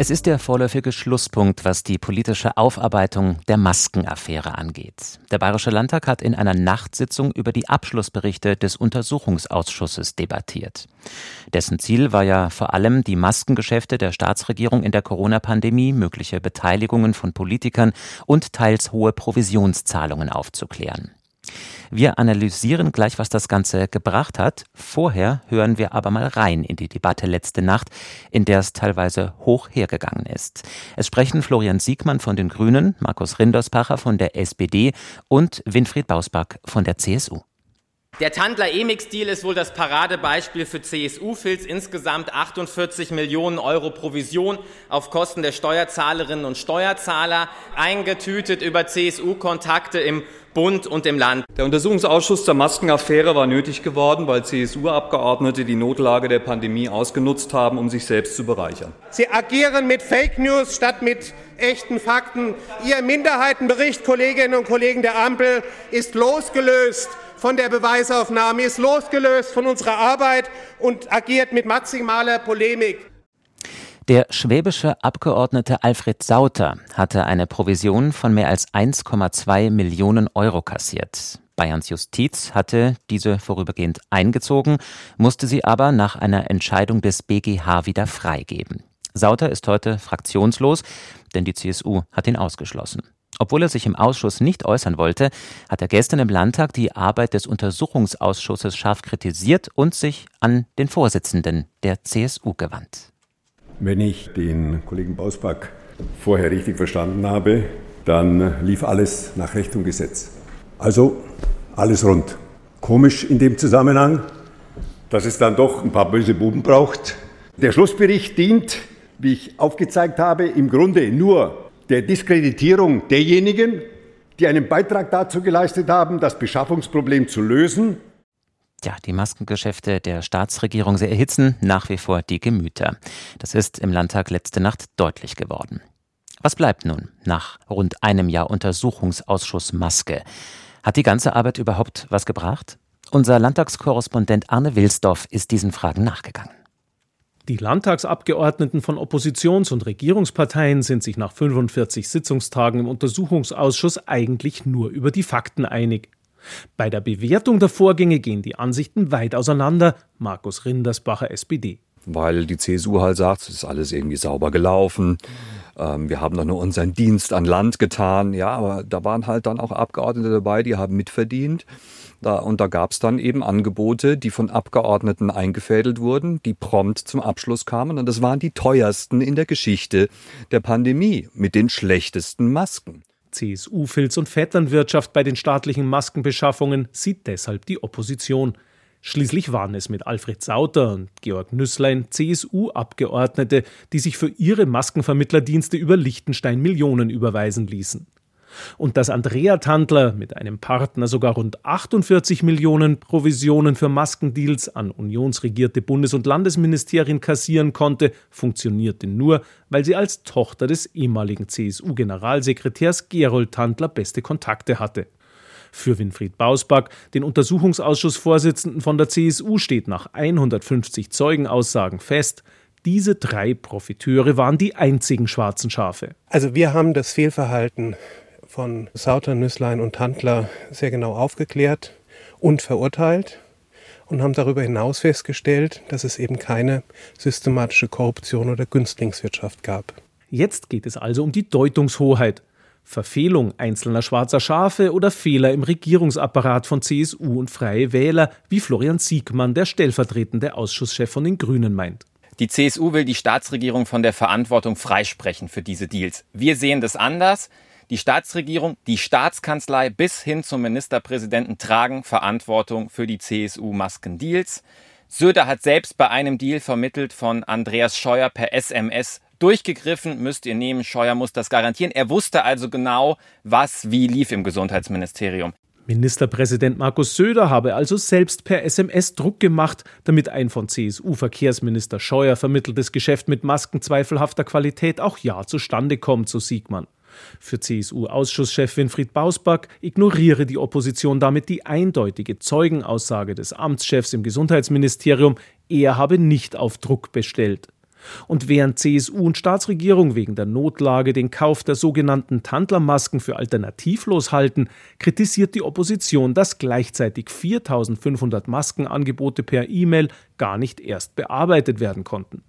Es ist der vorläufige Schlusspunkt, was die politische Aufarbeitung der Maskenaffäre angeht. Der Bayerische Landtag hat in einer Nachtsitzung über die Abschlussberichte des Untersuchungsausschusses debattiert. Dessen Ziel war ja vor allem, die Maskengeschäfte der Staatsregierung in der Corona-Pandemie, mögliche Beteiligungen von Politikern und teils hohe Provisionszahlungen aufzuklären. Wir analysieren gleich, was das Ganze gebracht hat. Vorher hören wir aber mal rein in die Debatte letzte Nacht, in der es teilweise hoch hergegangen ist. Es sprechen Florian Siegmann von den Grünen, Markus Rinderspacher von der SPD und Winfried Bausback von der CSU. Der Tandler-Emix-Deal ist wohl das Paradebeispiel für CSU-Filz. Insgesamt 48 Millionen Euro Provision auf Kosten der Steuerzahlerinnen und Steuerzahler, eingetütet über CSU-Kontakte im Bund und im Land. Der Untersuchungsausschuss zur Maskenaffäre war nötig geworden, weil CSU-Abgeordnete die Notlage der Pandemie ausgenutzt haben, um sich selbst zu bereichern. Sie agieren mit Fake News statt mit echten Fakten. Ihr Minderheitenbericht, Kolleginnen und Kollegen der Ampel, ist losgelöst von der Beweisaufnahme, ist losgelöst von unserer Arbeit und agiert mit maximaler Polemik. Der schwäbische Abgeordnete Alfred Sauter hatte eine Provision von mehr als 1,2 Millionen Euro kassiert. Bayerns Justiz hatte diese vorübergehend eingezogen, musste sie aber nach einer Entscheidung des BGH wieder freigeben. Sauter ist heute fraktionslos, denn die CSU hat ihn ausgeschlossen. Obwohl er sich im Ausschuss nicht äußern wollte, hat er gestern im Landtag die Arbeit des Untersuchungsausschusses scharf kritisiert und sich an den Vorsitzenden der CSU gewandt. Wenn ich den Kollegen Bausback vorher richtig verstanden habe, dann lief alles nach Recht und Gesetz. Also alles rund. Komisch in dem Zusammenhang, dass es dann doch ein paar böse Buben braucht. Der Schlussbericht dient, wie ich aufgezeigt habe, im Grunde nur der Diskreditierung derjenigen, die einen Beitrag dazu geleistet haben, das Beschaffungsproblem zu lösen ja, die Maskengeschäfte der Staatsregierung, sie erhitzen nach wie vor die Gemüter. Das ist im Landtag letzte Nacht deutlich geworden. Was bleibt nun nach rund einem Jahr Untersuchungsausschuss Maske? Hat die ganze Arbeit überhaupt was gebracht? Unser Landtagskorrespondent Arne Wilsdorf ist diesen Fragen nachgegangen. Die Landtagsabgeordneten von Oppositions- und Regierungsparteien sind sich nach 45 Sitzungstagen im Untersuchungsausschuss eigentlich nur über die Fakten einig. Bei der Bewertung der Vorgänge gehen die Ansichten weit auseinander. Markus Rindersbacher, SPD. Weil die CSU halt sagt, es ist alles irgendwie sauber gelaufen. Ähm, wir haben doch nur unseren Dienst an Land getan. Ja, aber da waren halt dann auch Abgeordnete dabei, die haben mitverdient. Da, und da gab es dann eben Angebote, die von Abgeordneten eingefädelt wurden, die prompt zum Abschluss kamen. Und das waren die teuersten in der Geschichte der Pandemie mit den schlechtesten Masken. CSU, Filz und Vetternwirtschaft bei den staatlichen Maskenbeschaffungen sieht deshalb die Opposition. Schließlich waren es mit Alfred Sauter und Georg Nüsslein CSU-Abgeordnete, die sich für ihre Maskenvermittlerdienste über Liechtenstein Millionen überweisen ließen und dass Andrea Tandler mit einem Partner sogar rund 48 Millionen Provisionen für Maskendeals an unionsregierte Bundes- und Landesministerien kassieren konnte, funktionierte nur, weil sie als Tochter des ehemaligen CSU-Generalsekretärs Gerold Tandler beste Kontakte hatte. Für Winfried Bausback, den Untersuchungsausschussvorsitzenden von der CSU, steht nach 150 Zeugenaussagen fest, diese drei Profiteure waren die einzigen schwarzen Schafe. Also wir haben das Fehlverhalten von Sauter, Nüsslein und Handler sehr genau aufgeklärt und verurteilt und haben darüber hinaus festgestellt, dass es eben keine systematische Korruption oder Günstlingswirtschaft gab. Jetzt geht es also um die Deutungshoheit. Verfehlung einzelner schwarzer Schafe oder Fehler im Regierungsapparat von CSU und Freie Wähler, wie Florian Siegmann, der stellvertretende Ausschusschef von den Grünen, meint. Die CSU will die Staatsregierung von der Verantwortung freisprechen für diese Deals. Wir sehen das anders. Die Staatsregierung, die Staatskanzlei bis hin zum Ministerpräsidenten tragen Verantwortung für die CSU-Maskendeals. Söder hat selbst bei einem Deal vermittelt von Andreas Scheuer per SMS durchgegriffen, müsst ihr nehmen, Scheuer muss das garantieren. Er wusste also genau, was wie lief im Gesundheitsministerium. Ministerpräsident Markus Söder habe also selbst per SMS Druck gemacht, damit ein von CSU-Verkehrsminister Scheuer vermitteltes Geschäft mit Masken zweifelhafter Qualität auch ja zustande kommt, so Siegmann. Für CSU-Ausschuschef Winfried Bausback ignoriere die Opposition damit die eindeutige Zeugenaussage des Amtschefs im Gesundheitsministerium, er habe nicht auf Druck bestellt. Und während CSU und Staatsregierung wegen der Notlage den Kauf der sogenannten Tandlermasken für alternativlos halten, kritisiert die Opposition, dass gleichzeitig 4500 Maskenangebote per E-Mail gar nicht erst bearbeitet werden konnten.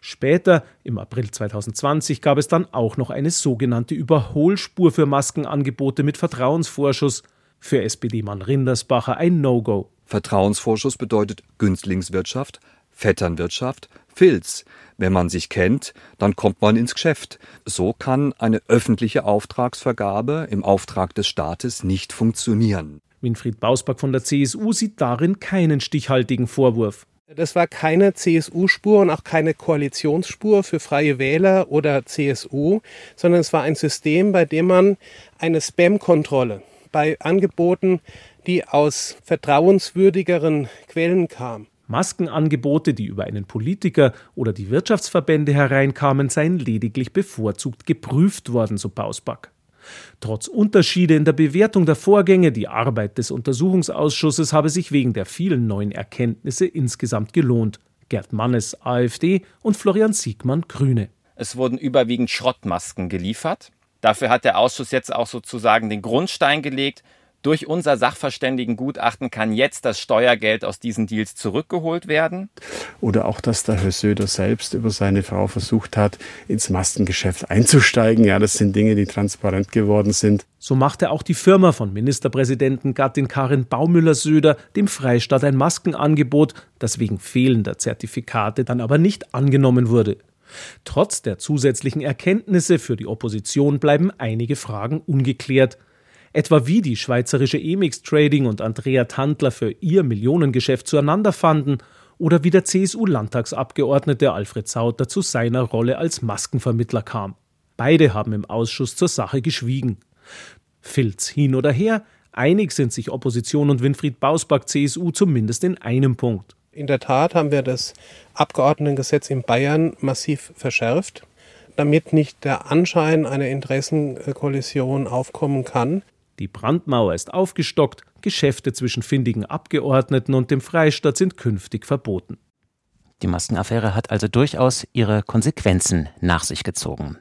Später, im April 2020, gab es dann auch noch eine sogenannte Überholspur für Maskenangebote mit Vertrauensvorschuss. Für SPD-Mann Rindersbacher ein No-Go. Vertrauensvorschuss bedeutet Günstlingswirtschaft, Vetternwirtschaft, Filz. Wenn man sich kennt, dann kommt man ins Geschäft. So kann eine öffentliche Auftragsvergabe im Auftrag des Staates nicht funktionieren. Winfried Bausback von der CSU sieht darin keinen stichhaltigen Vorwurf. Das war keine CSU-Spur und auch keine Koalitionsspur für Freie Wähler oder CSU, sondern es war ein System, bei dem man eine Spam-Kontrolle bei Angeboten, die aus vertrauenswürdigeren Quellen kamen, Maskenangebote, die über einen Politiker oder die Wirtschaftsverbände hereinkamen, seien lediglich bevorzugt geprüft worden, so Bausback. Trotz Unterschiede in der Bewertung der Vorgänge, die Arbeit des Untersuchungsausschusses habe sich wegen der vielen neuen Erkenntnisse insgesamt gelohnt. Gerd Mannes, AfD und Florian Siegmann, Grüne. Es wurden überwiegend Schrottmasken geliefert. Dafür hat der Ausschuss jetzt auch sozusagen den Grundstein gelegt durch unser Sachverständigengutachten kann jetzt das Steuergeld aus diesen Deals zurückgeholt werden. Oder auch, dass der Herr Söder selbst über seine Frau versucht hat, ins Maskengeschäft einzusteigen. Ja, das sind Dinge, die transparent geworden sind. So machte auch die Firma von Ministerpräsidenten Gattin Karin Baumüller-Söder dem Freistaat ein Maskenangebot, das wegen fehlender Zertifikate dann aber nicht angenommen wurde. Trotz der zusätzlichen Erkenntnisse für die Opposition bleiben einige Fragen ungeklärt etwa wie die schweizerische Emix Trading und Andrea Tandler für ihr Millionengeschäft zueinander fanden oder wie der CSU-Landtagsabgeordnete Alfred Sauter zu seiner Rolle als Maskenvermittler kam. Beide haben im Ausschuss zur Sache geschwiegen. Filz hin oder her, einig sind sich Opposition und Winfried Bausback CSU zumindest in einem Punkt. In der Tat haben wir das Abgeordnetengesetz in Bayern massiv verschärft, damit nicht der Anschein einer Interessenkollision aufkommen kann. Die Brandmauer ist aufgestockt, Geschäfte zwischen findigen Abgeordneten und dem Freistaat sind künftig verboten. Die Maskenaffäre hat also durchaus ihre Konsequenzen nach sich gezogen.